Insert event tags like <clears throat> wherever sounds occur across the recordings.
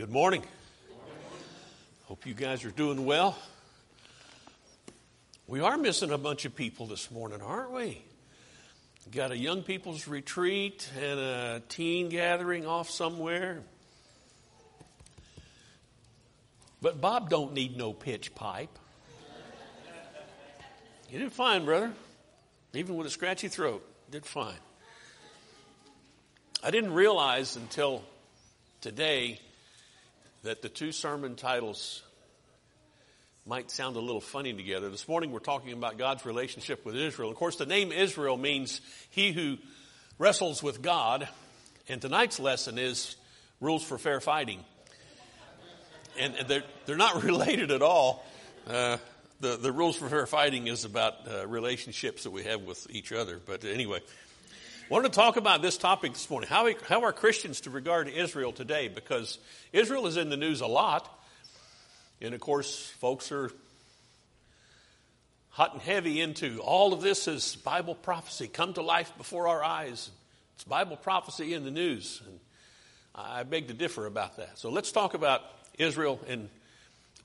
Good morning. Hope you guys are doing well. We are missing a bunch of people this morning, aren't we? Got a young people's retreat and a teen gathering off somewhere. But Bob don't need no pitch pipe. You did fine, brother. Even with a scratchy throat, did fine. I didn't realize until today that the two sermon titles might sound a little funny together. This morning we're talking about God's relationship with Israel. Of course, the name Israel means he who wrestles with God. And tonight's lesson is rules for fair fighting. And they're, they're not <laughs> related at all. Uh, the, the rules for fair fighting is about uh, relationships that we have with each other. But anyway, wanted to talk about this topic this morning. How, how are Christians to regard Israel today? Because Israel is in the news a lot. And of course, folks are hot and heavy into all of this is Bible prophecy, come to life before our eyes. It's Bible prophecy in the news. And I beg to differ about that. So let's talk about Israel and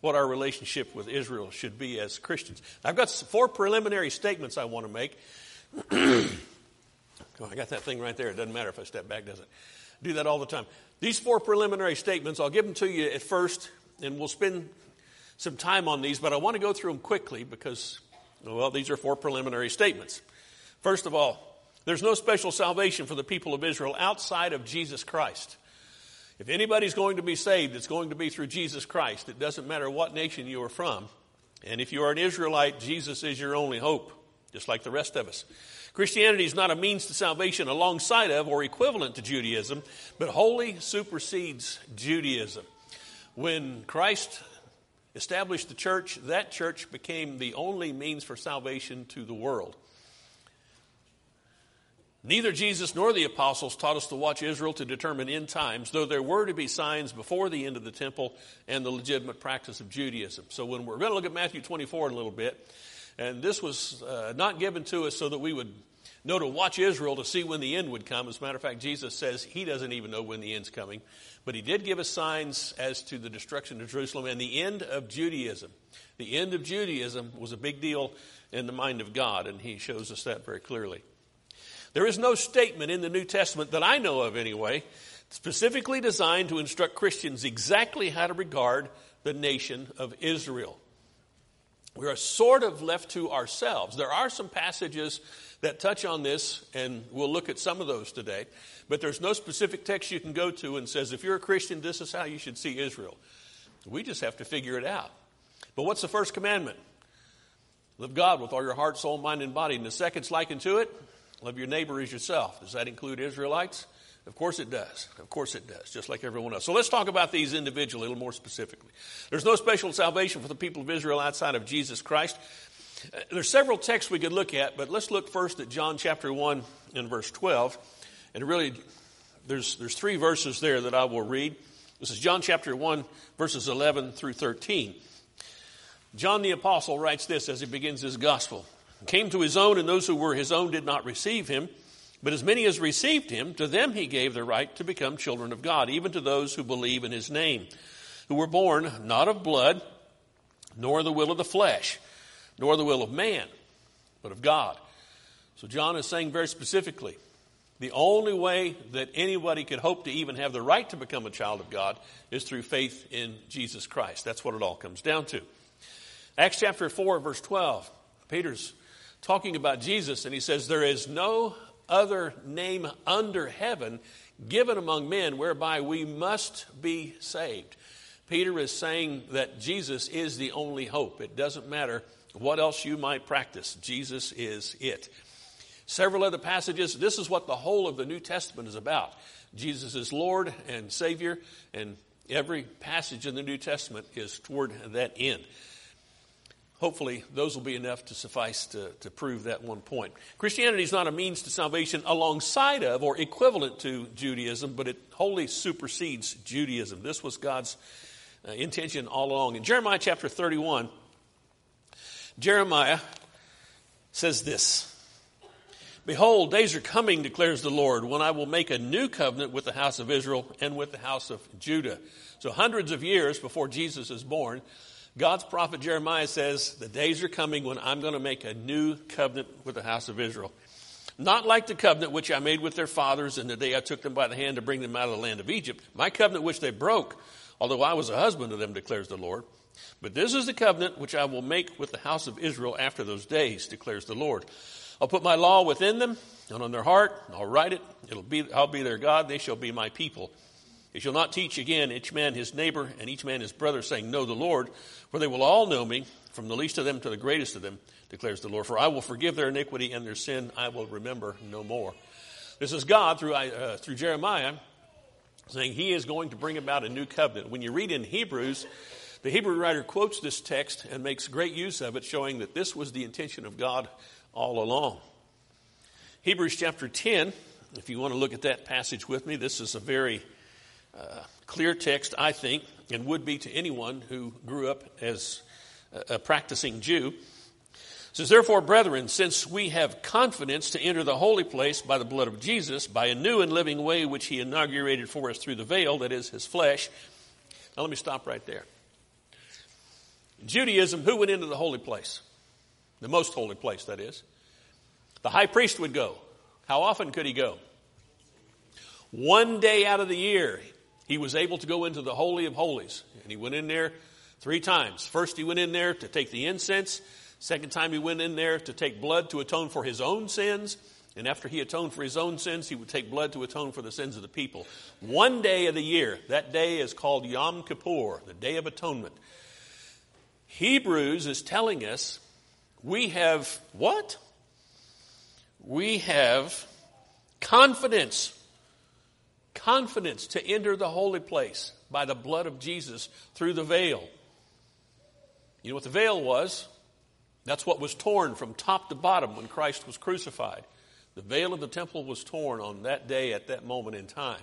what our relationship with Israel should be as Christians. I've got four preliminary statements I want to make. <clears throat> oh, I got that thing right there. It doesn't matter if I step back, does it? Do that all the time. These four preliminary statements, I'll give them to you at first, and we'll spend some time on these, but I want to go through them quickly because, well, these are four preliminary statements. First of all, there's no special salvation for the people of Israel outside of Jesus Christ. If anybody's going to be saved, it's going to be through Jesus Christ. It doesn't matter what nation you are from. And if you are an Israelite, Jesus is your only hope, just like the rest of us. Christianity is not a means to salvation alongside of or equivalent to Judaism, but wholly supersedes Judaism. When Christ established the church, that church became the only means for salvation to the world. Neither Jesus nor the apostles taught us to watch Israel to determine end times, though there were to be signs before the end of the temple and the legitimate practice of Judaism. So when we're going to look at Matthew 24 in a little bit, and this was uh, not given to us so that we would know to watch Israel to see when the end would come. As a matter of fact, Jesus says he doesn't even know when the end's coming. But he did give us signs as to the destruction of Jerusalem and the end of Judaism. The end of Judaism was a big deal in the mind of God, and he shows us that very clearly. There is no statement in the New Testament that I know of anyway, specifically designed to instruct Christians exactly how to regard the nation of Israel. We are sort of left to ourselves. There are some passages that touch on this, and we'll look at some of those today. But there's no specific text you can go to and says, if you're a Christian, this is how you should see Israel. We just have to figure it out. But what's the first commandment? Love God with all your heart, soul, mind, and body. And the second's likened to it, love your neighbor as yourself. Does that include Israelites? Of course it does. Of course it does, just like everyone else. So let's talk about these individually a little more specifically. There's no special salvation for the people of Israel outside of Jesus Christ. Uh, there's several texts we could look at, but let's look first at John chapter 1 and verse 12. And really, there's, there's three verses there that I will read. This is John chapter 1, verses 11 through 13. John the Apostle writes this as he begins his gospel. Came to his own, and those who were his own did not receive him. But as many as received him, to them he gave the right to become children of God, even to those who believe in his name, who were born not of blood, nor the will of the flesh nor the will of man, but of God. So John is saying very specifically the only way that anybody could hope to even have the right to become a child of God is through faith in Jesus Christ. That's what it all comes down to. Acts chapter 4, verse 12. Peter's talking about Jesus, and he says, There is no other name under heaven given among men whereby we must be saved. Peter is saying that Jesus is the only hope. It doesn't matter what else you might practice. Jesus is it. Several other passages. This is what the whole of the New Testament is about. Jesus is Lord and Savior, and every passage in the New Testament is toward that end. Hopefully, those will be enough to suffice to, to prove that one point. Christianity is not a means to salvation alongside of or equivalent to Judaism, but it wholly supersedes Judaism. This was God's uh, intention all along. In Jeremiah chapter 31, Jeremiah says this Behold, days are coming, declares the Lord, when I will make a new covenant with the house of Israel and with the house of Judah. So, hundreds of years before Jesus is born, God's prophet Jeremiah says, The days are coming when I'm going to make a new covenant with the house of Israel. Not like the covenant which I made with their fathers in the day I took them by the hand to bring them out of the land of Egypt, my covenant which they broke, although I was a husband to them, declares the Lord. But this is the covenant which I will make with the house of Israel after those days, declares the Lord. I'll put my law within them and on their heart. I'll write it. It'll be, I'll be their God. They shall be my people. They shall not teach again each man his neighbor and each man his brother, saying, Know the Lord, for they will all know me, from the least of them to the greatest of them, declares the Lord. For I will forgive their iniquity and their sin I will remember no more. This is God through, uh, through Jeremiah saying he is going to bring about a new covenant. When you read in Hebrews, the Hebrew writer quotes this text and makes great use of it, showing that this was the intention of God all along. Hebrews chapter 10, if you want to look at that passage with me, this is a very uh, clear text, I think, and would be to anyone who grew up as a, practicing Jew. It says, Therefore, brethren, since we have confidence to enter the holy place by the blood of Jesus, by a new and living way which he inaugurated for us through the veil, that is, his flesh. Now, let me stop right there. Judaism, who went into the holy place? The most holy place, that is. The high priest would go. How often could he go? One day out of the year, he was able to go into the Holy of Holies. And he went in there three times. First, he went in there to take the incense. Second time, he went in there to take blood to atone for his own sins. And after he atoned for his own sins, he would take blood to atone for the sins of the people. One day of the year, that day is called Yom Kippur, the Day of Atonement. Hebrews is telling us we have what? We have confidence. Confidence to enter the holy place by the blood of Jesus through the veil. You know what the veil was? That's what was torn from top to bottom when Christ was crucified. The veil of the temple was torn on that day at that moment in time.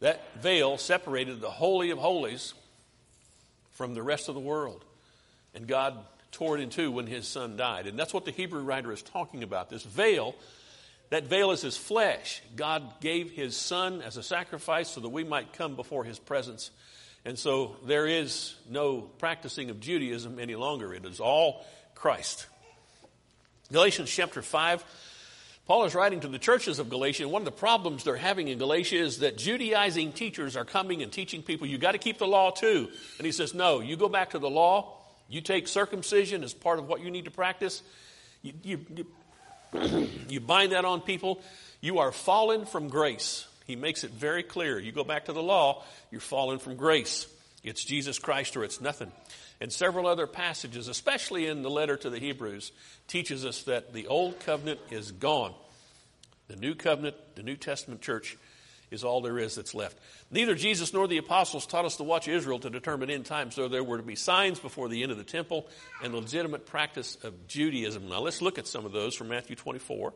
That veil separated the Holy of Holies from the rest of the world. And God tore it in two when his son died. And that's what the Hebrew writer is talking about. This veil, that veil is his flesh. God gave his son as a sacrifice so that we might come before his presence. And so there is no practicing of Judaism any longer. It is all Christ. Galatians chapter 5. Paul is writing to the churches of Galatia, one of the problems they're having in Galatia is that Judaizing teachers are coming and teaching people, you got to keep the law too. And he says, no, you go back to the law, you take circumcision as part of what you need to practice, you, you, you, <clears throat> you bind that on people, you are fallen from grace. He makes it very clear. You go back to the law, you're fallen from grace. It's Jesus Christ or it's nothing. And several other passages, especially in the letter to the Hebrews, teaches us that the old covenant is gone. The new covenant, the New Testament church is all there is that's left. Neither Jesus nor the apostles taught us to watch Israel to determine end times, though there were to be signs before the end of the temple and the legitimate practice of Judaism. Now let's look at some of those from Matthew 24.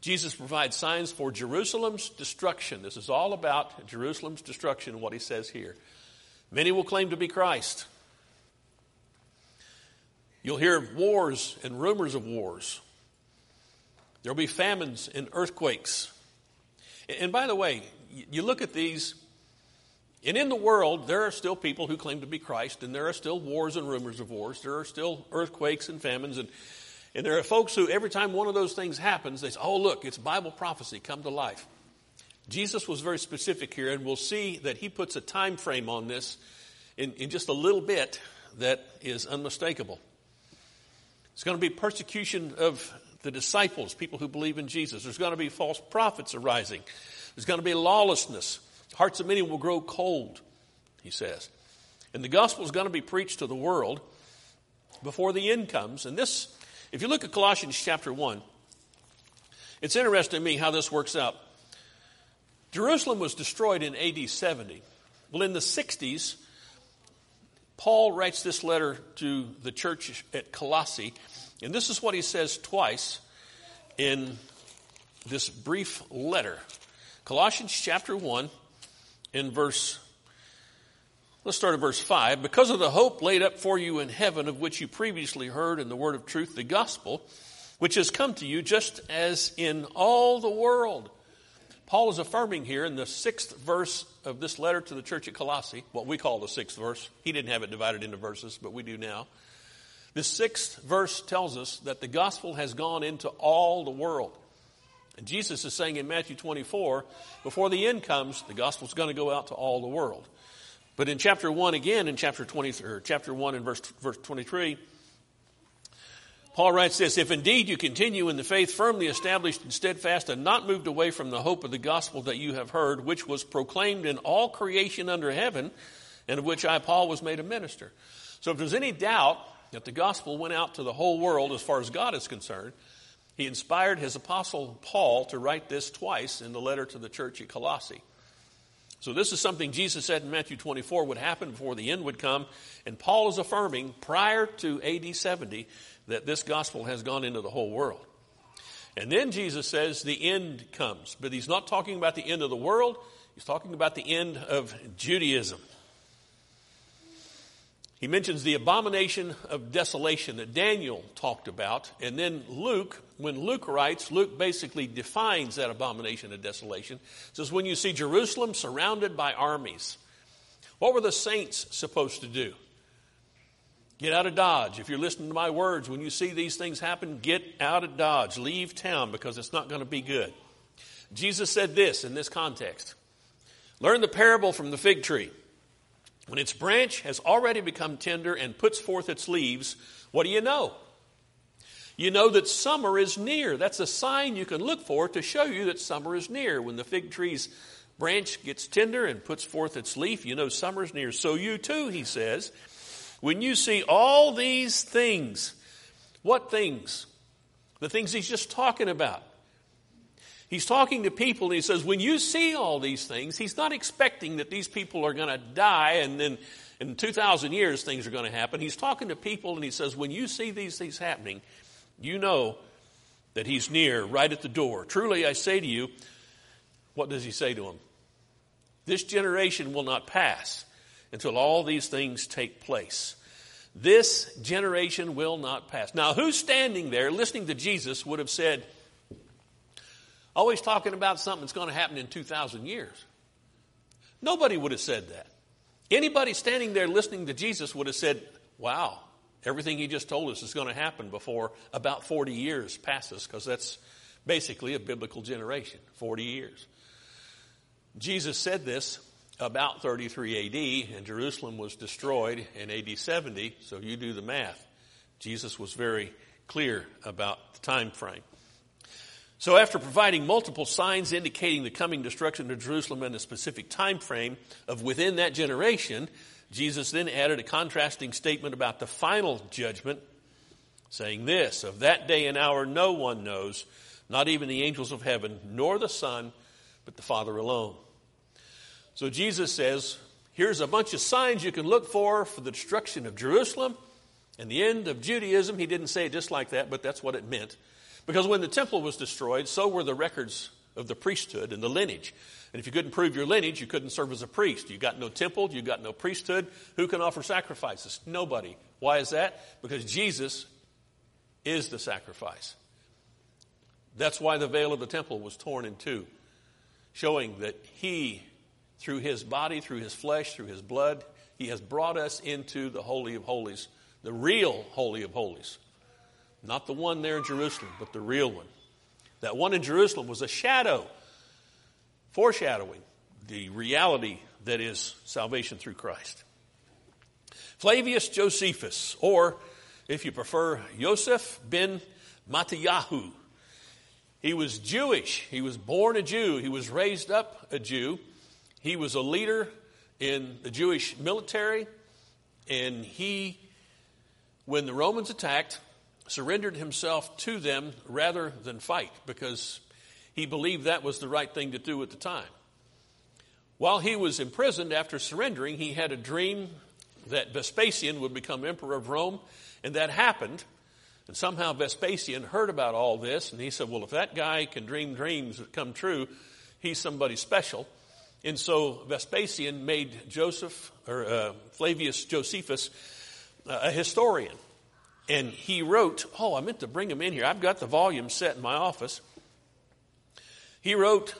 Jesus provides signs for Jerusalem's destruction. This is all about Jerusalem's destruction, what he says here. Many will claim to be Christ. You'll hear wars and rumors of wars. There'll be famines and earthquakes. And by the way, you look at these, and in the world, there are still people who claim to be Christ, and there are still wars and rumors of wars. There are still earthquakes and famines, and, and there are folks who, every time one of those things happens, they say, oh, look, it's Bible prophecy come to life. Jesus was very specific here, and we'll see that he puts a time frame on this in, in just a little bit that is unmistakable. It's going to be persecution of the disciples, people who believe in Jesus. There's going to be false prophets arising. There's going to be lawlessness. Hearts of many will grow cold, he says. And the gospel is going to be preached to the world before the end comes. And this, if you look at Colossians chapter 1, it's interesting to me how this works out. Jerusalem was destroyed in AD 70. Well, in the 60s, Paul writes this letter to the church at Colossae, and this is what he says twice in this brief letter. Colossians chapter 1 in verse Let's start at verse 5. Because of the hope laid up for you in heaven, of which you previously heard in the word of truth, the gospel, which has come to you just as in all the world. Paul is affirming here in the sixth verse of this letter to the church at Colossae, what we call the sixth verse. He didn't have it divided into verses, but we do now. The sixth verse tells us that the gospel has gone into all the world. And Jesus is saying in Matthew 24, before the end comes, the gospel is going to go out to all the world. But in chapter 1 again, in chapter 20, or chapter 1 and verse, verse 23, Paul writes this If indeed you continue in the faith firmly established and steadfast, and not moved away from the hope of the gospel that you have heard, which was proclaimed in all creation under heaven, and of which I, Paul, was made a minister. So if there's any doubt that the gospel went out to the whole world as far as God is concerned, he inspired his apostle Paul to write this twice in the letter to the church at Colossae. So this is something Jesus said in Matthew 24 would happen before the end would come, and Paul is affirming prior to AD 70 that this gospel has gone into the whole world. And then Jesus says the end comes, but he's not talking about the end of the world, he's talking about the end of Judaism. He mentions the abomination of desolation that Daniel talked about. And then Luke, when Luke writes, Luke basically defines that abomination of desolation. It says, When you see Jerusalem surrounded by armies, what were the saints supposed to do? Get out of Dodge. If you're listening to my words, when you see these things happen, get out of Dodge. Leave town because it's not going to be good. Jesus said this in this context Learn the parable from the fig tree. When its branch has already become tender and puts forth its leaves, what do you know? You know that summer is near. That's a sign you can look for to show you that summer is near. When the fig tree's branch gets tender and puts forth its leaf, you know summer is near. So you too, he says, when you see all these things, what things? The things he's just talking about. He's talking to people and he says, when you see all these things, he's not expecting that these people are going to die and then in 2,000 years things are going to happen. He's talking to people and he says, when you see these things happening, you know that he's near, right at the door. Truly, I say to you, what does he say to them? This generation will not pass until all these things take place. This generation will not pass. Now, who's standing there listening to Jesus would have said, always talking about something that's going to happen in 2,000 years? Nobody would have said that. Anybody standing there listening to Jesus would have said, wow, everything he just told us is going to happen before about 40 years passes, because that's basically a biblical generation 40 years. Jesus said this about 33 AD, and Jerusalem was destroyed in AD 70, so you do the math. Jesus was very clear about the time frame. So after providing multiple signs indicating the coming destruction of Jerusalem in a specific time frame of within that generation, Jesus then added a contrasting statement about the final judgment, saying this, of that day and hour no one knows, not even the angels of heaven, nor the Son, but the Father alone. So Jesus says, here's a bunch of signs you can look for for the destruction of Jerusalem and the end of Judaism. He didn't say it just like that, but that's what it meant. Because when the temple was destroyed, so were the records of the priesthood and the lineage. And if you couldn't prove your lineage, you couldn't serve as a priest. You got no temple, you got no priesthood. Who can offer sacrifices? Nobody. Why is that? Because Jesus is the sacrifice. That's why the veil of the temple was torn in two, showing that he through his body, through his flesh, through his blood, he has brought us into the Holy of Holies, the real Holy of Holies. Not the one there in Jerusalem, but the real one. That one in Jerusalem was a shadow, foreshadowing the reality that is salvation through Christ. Flavius Josephus, or if you prefer, Yosef ben Mattatyahu. He was Jewish. He was born a Jew. He was raised up a Jew. He was a leader in the Jewish military, and he, when the Romans attacked, surrendered himself to them rather than fight because he believed that was the right thing to do at the time. While he was imprisoned after surrendering, he had a dream that Vespasian would become emperor of Rome, and that happened. And somehow Vespasian heard about all this, and he said, Well, if that guy can dream dreams that come true, he's somebody special. And so Vespasian made Joseph, or uh, Flavius Josephus, a historian. And he wrote, oh, I meant to bring him in here. I've got the volume set in my office. He wrote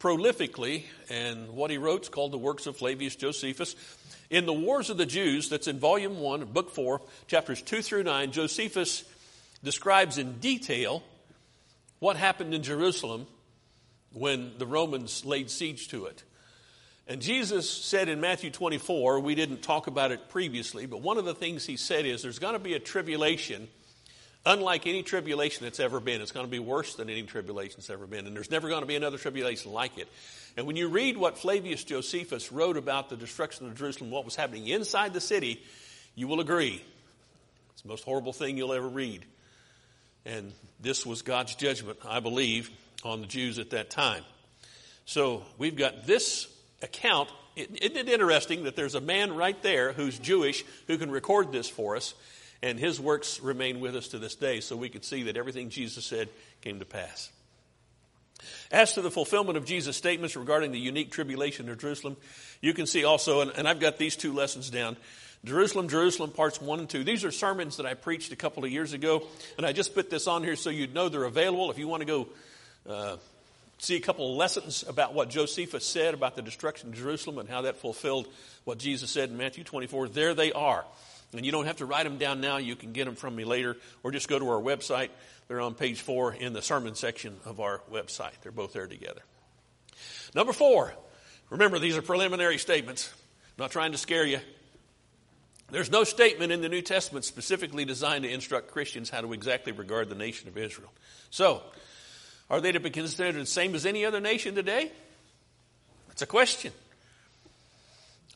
prolifically, and what he wrote is called the Works of Flavius Josephus. In the Wars of the Jews, that's in volume 1, book 4, chapters 2 through 9, Josephus describes in detail what happened in Jerusalem when the Romans laid siege to it. And Jesus said in Matthew 24, we didn't talk about it previously, but one of the things he said is there's going to be a tribulation unlike any tribulation that's ever been. It's going to be worse than any tribulation that's ever been, and there's never going to be another tribulation like it. And when you read what Flavius Josephus wrote about the destruction of Jerusalem, what was happening inside the city, you will agree. It's the most horrible thing you'll ever read. And this was God's judgment, I believe, on the Jews at that time. So we've got this account. Isn't it interesting that there's a man right there who's Jewish who can record this for us, and his works remain with us to this day, so we can see that everything Jesus said came to pass. As to the fulfillment of Jesus' statements regarding the unique tribulation of Jerusalem, you can see also, and, and I've got these two lessons down Jerusalem, Jerusalem, parts one and two. These are sermons that I preached a couple of years ago, and I just put this on here so you'd know they're available. If you want to go uh, see a couple lessons about what Josephus said about the destruction of Jerusalem and how that fulfilled what Jesus said in Matthew 24. There they are. And you don't have to write them down now. You can get them from me later or just go to our website. They're on page four in the sermon section of our website. They're both there together. Number four. Remember, these are preliminary statements. I'm not trying to scare you. There's no statement in the New Testament specifically designed to instruct Christians how to exactly regard the nation of Israel. So, are they to be considered the same as any other nation today? That's a question.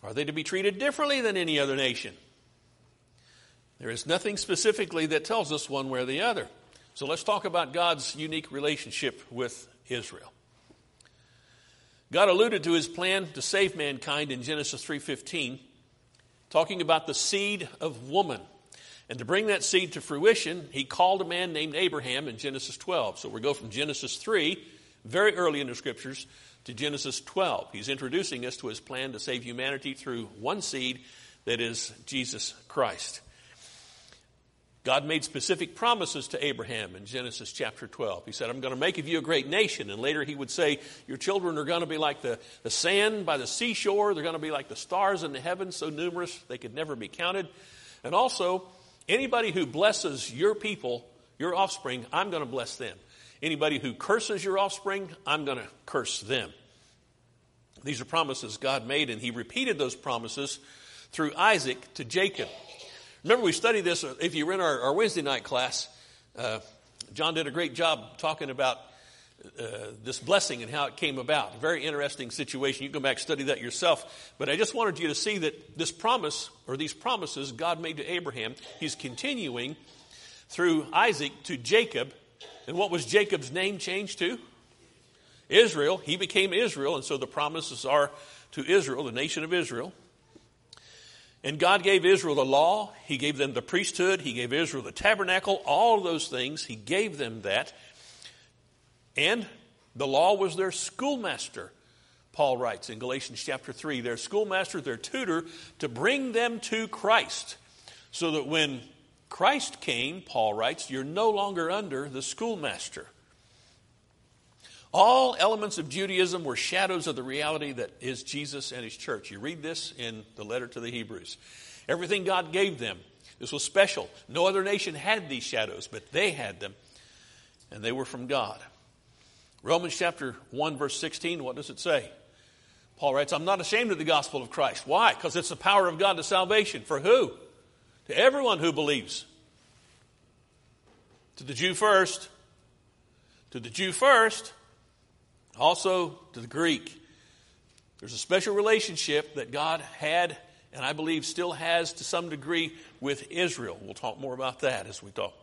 Are they to be treated differently than any other nation? There is nothing specifically that tells us one way or the other. So let's talk about God's unique relationship with Israel. God alluded to his plan to save mankind in Genesis 3:15, talking about the seed of woman. And to bring that seed to fruition, he called a man named Abraham in Genesis 12. So we go from Genesis 3, very early in the scriptures, to Genesis 12. He's introducing us to his plan to save humanity through one seed that is Jesus Christ. God made specific promises to Abraham in Genesis chapter 12. He said, I'm going to make of you a great nation. And later he would say, Your children are going to be like the, the sand by the seashore. They're going to be like the stars in the heavens, so numerous they could never be counted. And also, Anybody who blesses your people, your offspring, I'm going to bless them. Anybody who curses your offspring, I'm going to curse them. These are promises God made, and He repeated those promises through Isaac to Jacob. Remember, we studied this if you were in our, our Wednesday night class. Uh, John did a great job talking about uh, this blessing and how it came about. Very interesting situation. You can go back study that yourself. But I just wanted you to see that this promise, or these promises God made to Abraham, he's continuing through Isaac to Jacob. And what was Jacob's name changed to? Israel. He became Israel, and so the promises are to Israel, the nation of Israel. And God gave Israel the law, He gave them the priesthood, He gave Israel the tabernacle, all those things. He gave them that. And the law was their schoolmaster, Paul writes in Galatians chapter 3. Their schoolmaster, their tutor, to bring them to Christ. So that when Christ came, Paul writes, you're no longer under the schoolmaster. All elements of Judaism were shadows of the reality that is Jesus and his church. You read this in the letter to the Hebrews. Everything God gave them, this was special. No other nation had these shadows, but they had them, and they were from God. Romans chapter 1, verse 16, what does it say? Paul writes, I'm not ashamed of the gospel of Christ. Why? Because it's the power of God to salvation. For who? To everyone who believes. To the Jew first. To the Jew first. Also to the Greek. There's a special relationship that God had, and I believe still has to some degree, with Israel. We'll talk more about that as we talk.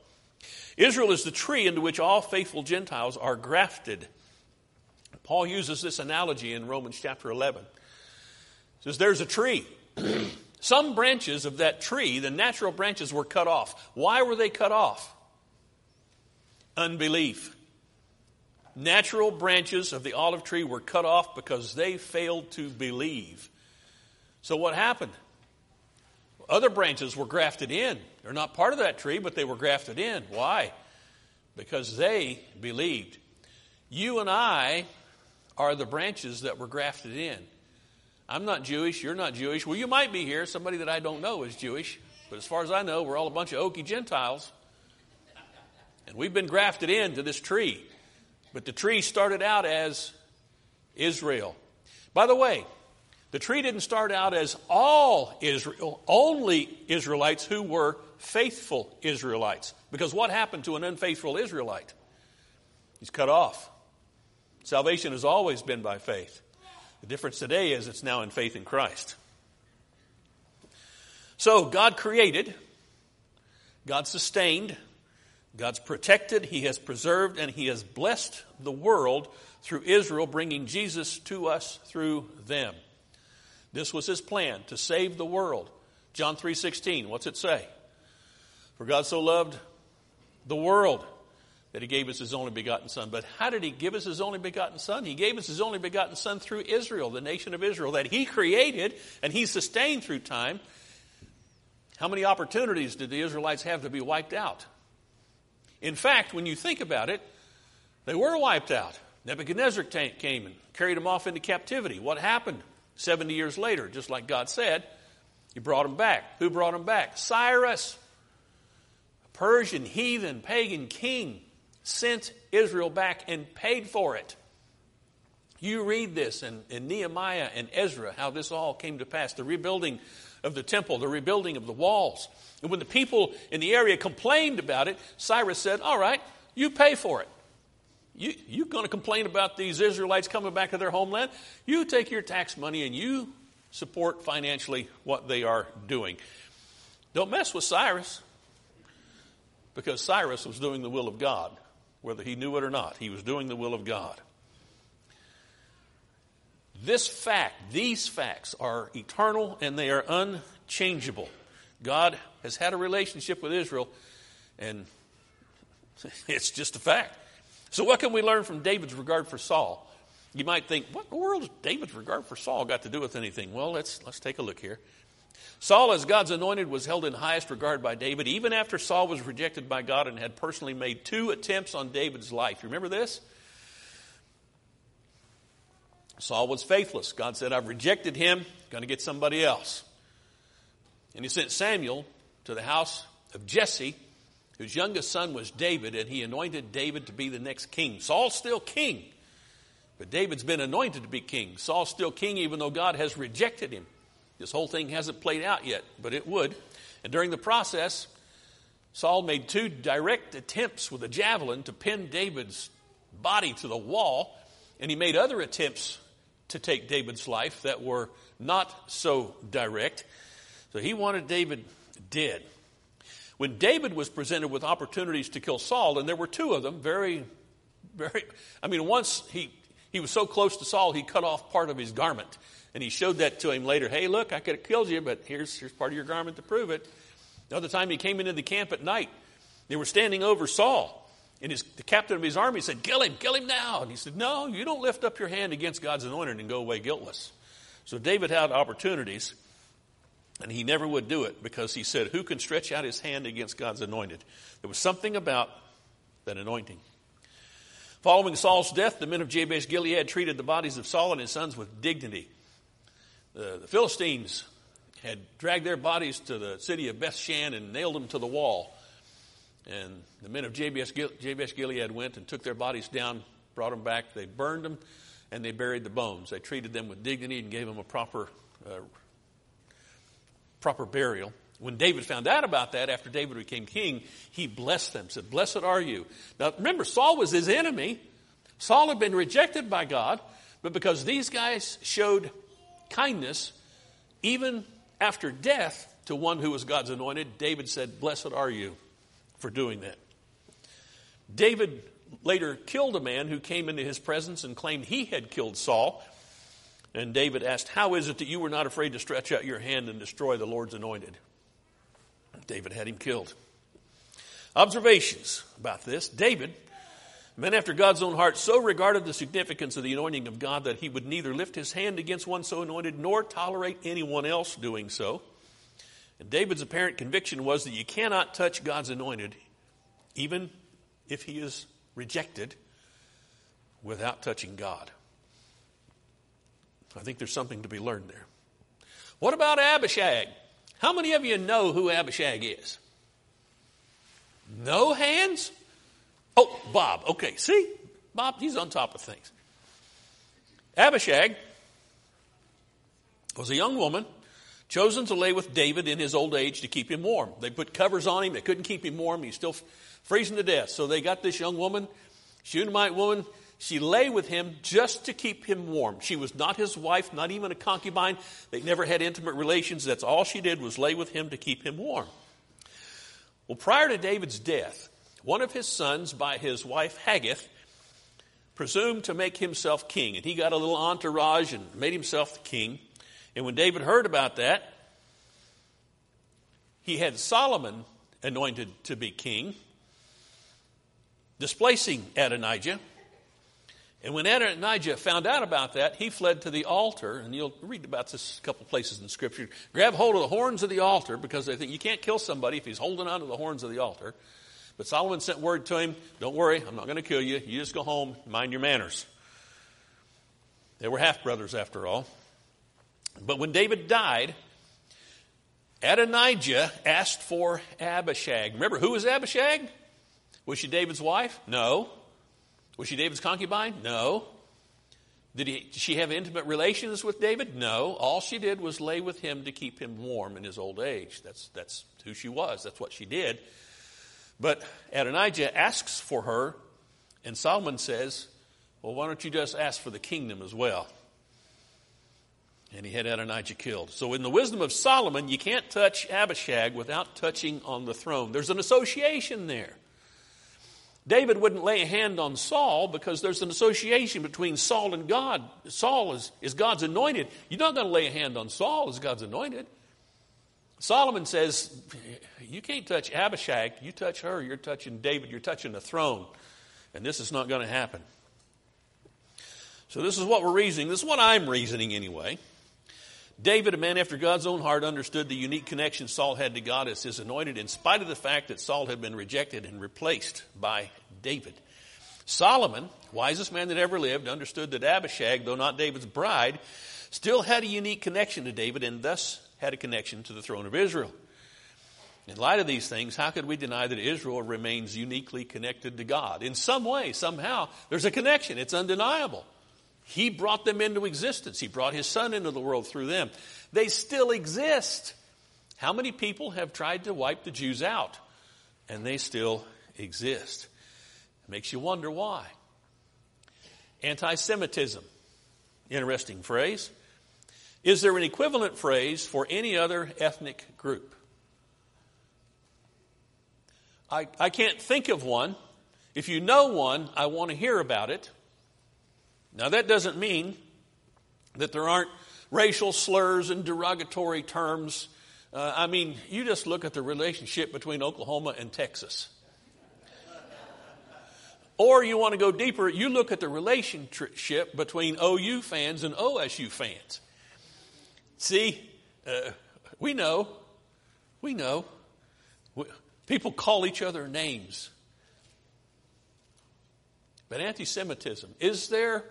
Israel is the tree into which all faithful Gentiles are grafted. Paul uses this analogy in Romans chapter 11. He says, There's a tree. <clears throat> Some branches of that tree, the natural branches, were cut off. Why were they cut off? Unbelief. Natural branches of the olive tree were cut off because they failed to believe. So, what happened? Other branches were grafted in. They're not part of that tree, but they were grafted in. Why? Because they believed. You and I are the branches that were grafted in. I'm not Jewish. You're not Jewish. Well, you might be here. Somebody that I don't know is Jewish. But as far as I know, we're all a bunch of Okie Gentiles. And we've been grafted into this tree. But the tree started out as Israel. By the way, the tree didn't start out as all Israel, only Israelites who were faithful Israelites. Because what happened to an unfaithful Israelite? He's cut off. Salvation has always been by faith. The difference today is it's now in faith in Christ. So God created, God sustained, God's protected, He has preserved, and He has blessed the world through Israel, bringing Jesus to us through them. This was His plan to save the world. John 3:16, what's it say? For God so loved the world that he gave us his only begotten son. But how did he give us his only begotten son? He gave us his only begotten son through Israel, the nation of Israel, that he created and he sustained through time. How many opportunities did the Israelites have to be wiped out? In fact, when you think about it, they were wiped out. Nebuchadnezzar came and carried them off into captivity. What happened 70 years later? Just like God said, He brought them back. Who brought them back? Cyrus, a Persian, heathen, pagan king, sent Israel back and paid for it. You read this in, in Nehemiah and Ezra, how this all came to pass the rebuilding of the temple, the rebuilding of the walls. And when the people in the area complained about it, Cyrus said, All right, you pay for it. You, you're going to complain about these Israelites coming back to their homeland? You take your tax money and you support financially what they are doing. Don't mess with Cyrus because Cyrus was doing the will of God. Whether he knew it or not, he was doing the will of God. This fact, these facts are eternal and they are unchangeable. God has had a relationship with Israel, and <laughs> it's just a fact. So, what can we learn from David's regard for Saul? You might think, what in the world has David's regard for Saul got to do with anything? Well, let's, let's take a look here. Saul, as God's anointed, was held in highest regard by David, even after Saul was rejected by God and had personally made two attempts on David's life. You remember this? Saul was faithless. God said, I've rejected him, going to get somebody else. And he sent Samuel to the house of Jesse, whose youngest son was David, and he anointed David to be the next king. Saul's still king, but David's been anointed to be king. Saul's still king, even though God has rejected him. This whole thing hasn't played out yet, but it would. And during the process, Saul made two direct attempts with a javelin to pin David's body to the wall, and he made other attempts to take David's life that were not so direct. So he wanted David dead. When David was presented with opportunities to kill Saul, and there were two of them, very, very, I mean, once he, he was so close to Saul, he cut off part of his garment. And he showed that to him later. Hey, look, I could have killed you, but here's, here's part of your garment to prove it. The other time he came into the camp at night, they were standing over Saul. And his, the captain of his army said, Kill him, kill him now. And he said, No, you don't lift up your hand against God's anointed and go away guiltless. So David had opportunities, and he never would do it because he said, Who can stretch out his hand against God's anointed? There was something about that anointing. Following Saul's death, the men of Jabesh Gilead treated the bodies of Saul and his sons with dignity. The, the Philistines had dragged their bodies to the city of Bethshan and nailed them to the wall. And the men of Jabesh, Jabesh Gilead went and took their bodies down, brought them back. They burned them, and they buried the bones. They treated them with dignity and gave them a proper, uh, proper burial. When David found out about that, after David became king, he blessed them, said, Blessed are you. Now remember, Saul was his enemy. Saul had been rejected by God, but because these guys showed kindness, even after death, to one who was God's anointed, David said, Blessed are you for doing that. David later killed a man who came into his presence and claimed he had killed Saul. And David asked, How is it that you were not afraid to stretch out your hand and destroy the Lord's anointed? David had him killed. Observations about this David Man after God's own heart so regarded the significance of the anointing of God that he would neither lift his hand against one so anointed nor tolerate anyone else doing so. And David's apparent conviction was that you cannot touch God's anointed, even if he is rejected, without touching God. I think there's something to be learned there. What about Abishag? How many of you know who Abishag is? No hands? Oh, Bob. Okay, see? Bob, he's on top of things. Abishag was a young woman chosen to lay with David in his old age to keep him warm. They put covers on him. They couldn't keep him warm. He's still freezing to death. So they got this young woman, Shunammite woman. She lay with him just to keep him warm. She was not his wife, not even a concubine. They never had intimate relations. That's all she did was lay with him to keep him warm. Well, prior to David's death, one of his sons, by his wife Haggith, presumed to make himself king. And he got a little entourage and made himself the king. And when David heard about that, he had Solomon anointed to be king, displacing Adonijah. And when Adonijah found out about that, he fled to the altar, and you'll read about this a couple places in Scripture. Grab hold of the horns of the altar because they think you can't kill somebody if he's holding onto the horns of the altar. But Solomon sent word to him, Don't worry, I'm not going to kill you. You just go home, mind your manners. They were half brothers after all. But when David died, Adonijah asked for Abishag. Remember, who was Abishag? Was she David's wife? No. Was she David's concubine? No. Did, he, she have intimate relations with David? No. All she did was lay with him to keep him warm in his old age. That's, that's who she was. That's what she did. But Adonijah asks for her, and Solomon says, Well, why don't you just ask for the kingdom as well? And he had Adonijah killed. So, in the wisdom of Solomon, you can't touch Abishag without touching on the throne. There's an association there. David wouldn't lay a hand on Saul because there's an association between Saul and God. Saul is, is God's anointed. You're not going to lay a hand on Saul as God's anointed. Solomon says, You can't touch Abishag. You touch her, you're touching David, you're touching the throne. And this is not going to happen. So, this is what we're reasoning. This is what I'm reasoning anyway. David, a man after God's own heart, understood the unique connection Saul had to God as his anointed, in spite of the fact that Saul had been rejected and replaced by David. Solomon, wisest man that ever lived, understood that Abishag, though not David's bride, still had a unique connection to David and thus had a connection to the throne of Israel. In light of these things, how could we deny that Israel remains uniquely connected to God? In some way, somehow, there's a connection. It's undeniable. He brought them into existence. He brought His Son into the world through them. They still exist. How many people have tried to wipe the Jews out? And they still exist. It makes you wonder why. Anti Semitism. Interesting phrase. Is there an equivalent phrase for any other ethnic group? I, I can't think of one. If you know one, I want to hear about it. Now, that doesn't mean that there aren't racial slurs and derogatory terms. Uh, I mean, you just look at the relationship between Oklahoma and Texas. Or you want to go deeper, you look at the relationship between OU fans and OSU fans. See, uh, we know, we know. People call each other names. But anti Semitism, is there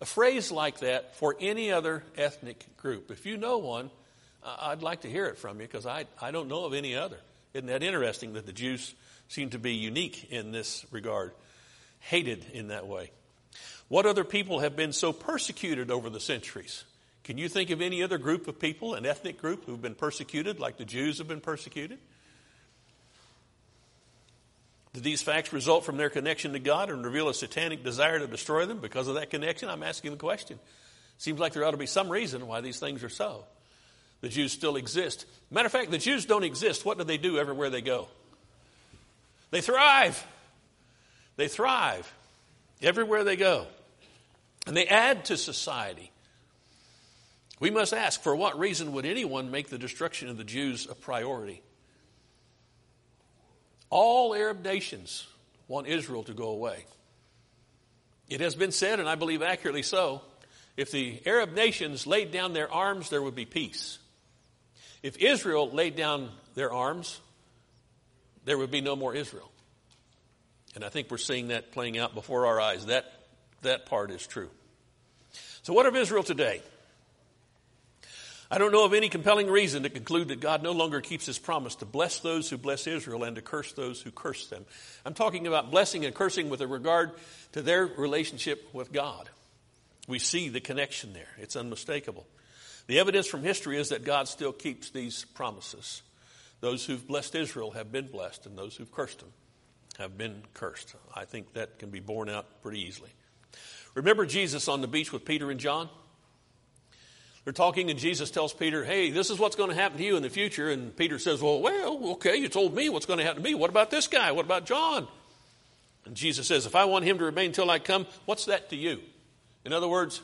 a phrase like that for any other ethnic group. If you know one, I'd like to hear it from you because I, I don't know of any other. Isn't that interesting that the Jews seem to be unique in this regard, hated in that way? What other people have been so persecuted over the centuries? Can you think of any other group of people, an ethnic group, who've been persecuted like the Jews have been persecuted? Did these facts result from their connection to God and reveal a satanic desire to destroy them because of that connection? I'm asking the question. Seems like there ought to be some reason why these things are so. The Jews still exist. Matter of fact, the Jews don't exist. What do they do everywhere they go? They thrive. They thrive everywhere they go. And they add to society. We must ask for what reason would anyone make the destruction of the Jews a priority? All Arab nations want Israel to go away. It has been said, and I believe accurately so, if the Arab nations laid down their arms, there would be peace. If Israel laid down their arms, there would be no more Israel. And I think we're seeing that playing out before our eyes. That, that part is true. So, what of Israel today? I don't know of any compelling reason to conclude that God no longer keeps his promise to bless those who bless Israel and to curse those who curse them. I'm talking about blessing and cursing with a regard to their relationship with God. We see the connection there, it's unmistakable. The evidence from history is that God still keeps these promises. Those who've blessed Israel have been blessed, and those who've cursed them have been cursed. I think that can be borne out pretty easily. Remember Jesus on the beach with Peter and John? They're talking, and Jesus tells Peter, Hey, this is what's going to happen to you in the future. And Peter says, Well, well, okay, you told me what's going to happen to me. What about this guy? What about John? And Jesus says, If I want him to remain until I come, what's that to you? In other words,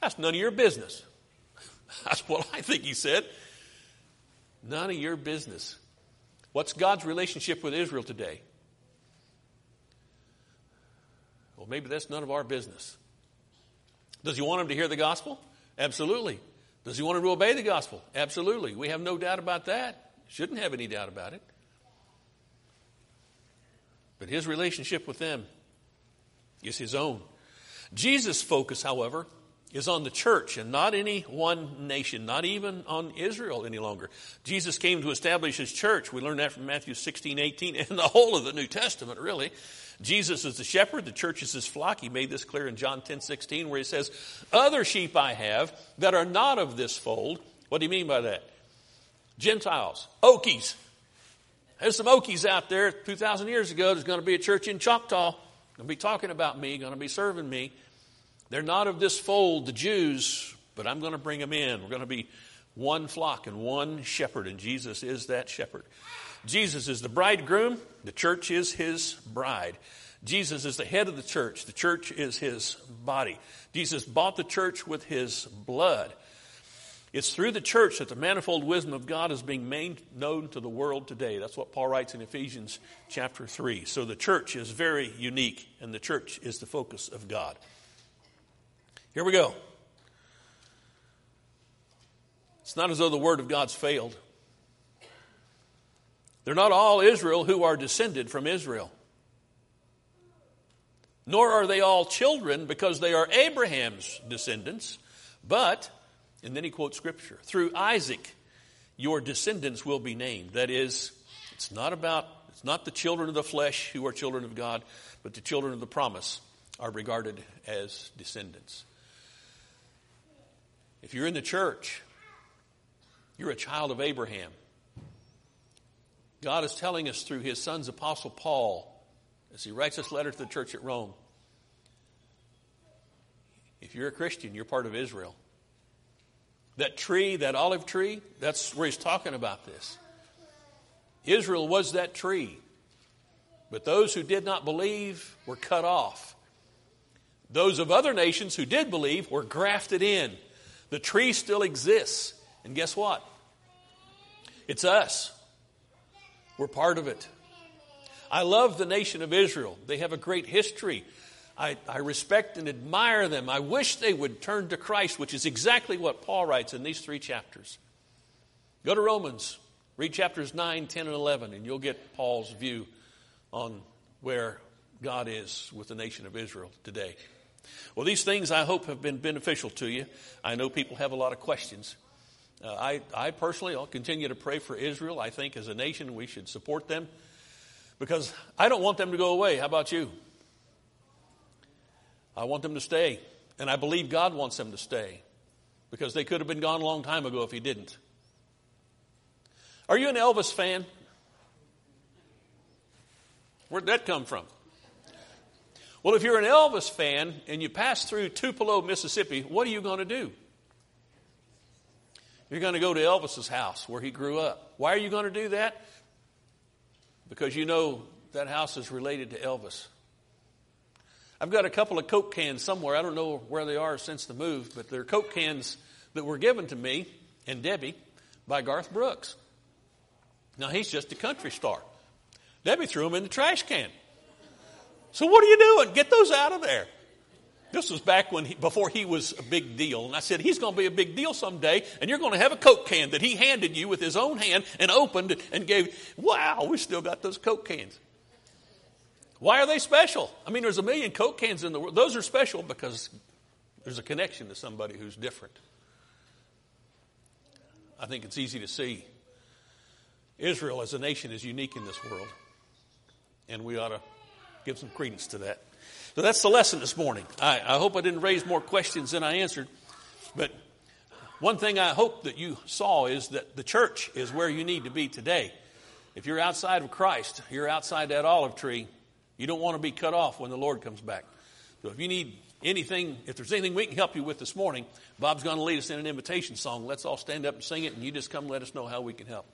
that's none of your business. <laughs> That's what I think he said. None of your business. What's God's relationship with Israel today? Well, maybe that's none of our business. Does he want them to hear the gospel? Absolutely. Does he want to obey the gospel? Absolutely. We have no doubt about that. Shouldn't have any doubt about it. But his relationship with them is his own. Jesus' focus, however, is on the church and not any one nation, not even on Israel any longer. Jesus came to establish his church. We learn that from Matthew 16, 18, <laughs> and the whole of the New Testament, really. Jesus is the shepherd, the church is his flock. He made this clear in John 10, 16, where he says, Other sheep I have that are not of this fold. What do you mean by that? Gentiles, Okies. There's some Okies out there 2,000 years ago. There's going to be a church in Choctaw. Going to be talking about me, going to be serving me. They're not of this fold, the Jews, but I'm going to bring them in. We're going to be one flock and one shepherd, and Jesus is that shepherd. Jesus is the bridegroom, the church is his bride. Jesus is the head of the church, the church is his body. Jesus bought the church with his blood. It's through the church that the manifold wisdom of God is being made known to the world today. That's what Paul writes in Ephesians chapter 3. So the church is very unique, and the church is the focus of God. Here we go. It's not as though the word of God's failed. They're not all Israel who are descended from Israel. Nor are they all children because they are Abraham's descendants. But, and then he quotes scripture, through Isaac your descendants will be named. That is, it's not about, it's not the children of the flesh who are children of God, but the children of the promise are regarded as descendants. If you're in the church, you're a child of Abraham. God is telling us through his son's apostle Paul, as he writes this letter to the church at Rome, if you're a Christian, you're part of Israel. That tree, that olive tree, that's where he's talking about this. Israel was that tree. But those who did not believe were cut off. Those of other nations who did believe were grafted in. The tree still exists. And guess what? It's us. We're part of it. I love the nation of Israel. They have a great history. I, I, respect and admire them. I wish they would turn to Christ, which is exactly what Paul writes in these three chapters. Go to Romans, read chapters 9, 10, and 11, and you'll get Paul's view on where God is with the nation of Israel today. Well, these things I hope have been beneficial to you. I know people have a lot of questions. Uh, I, I personally, I'll continue to pray for Israel. I think as a nation we should support them because I don't want them to go away. How about you? I want them to stay. And I believe God wants them to stay because they could have been gone a long time ago if He didn't. Are you an Elvis fan? Where'd that come from? Well, if you're an Elvis fan and you pass through Tupelo, Mississippi, what are you going to do? You're going to go to Elvis's house where he grew up. Why are you going to do that? Because you know that house is related to Elvis. I've got a couple of Coke cans somewhere. I don't know where they are since the move, but they're Coke cans that were given to me and Debbie by Garth Brooks. Now, he's just a country star. Debbie threw them in the trash can. So what are you doing? Get those out of there. This was back when he, before he was a big deal. And I said, he's going to be a big deal someday, and you're going to have a Coke can that he handed you with his own hand and opened and gave. Wow, we still got those Coke cans. Why are they special? I mean, there's a million Coke cans in the world. Those are special because there's a connection to somebody who's different. I think it's easy to see. Israel as a nation is unique in this world, and we ought to give some credence to that. So that's the lesson this morning. I, I hope I didn't raise more questions than I answered, but one thing I hope that you saw is that the church is where you need to be today. If you're outside of Christ, you're outside that olive tree, you don't want to be cut off when the Lord comes back. So if you need anything, if there's anything we can help you with this morning, Bob's going to lead us in an invitation song. Let's all stand up and sing it, and you just come let us know how we can help.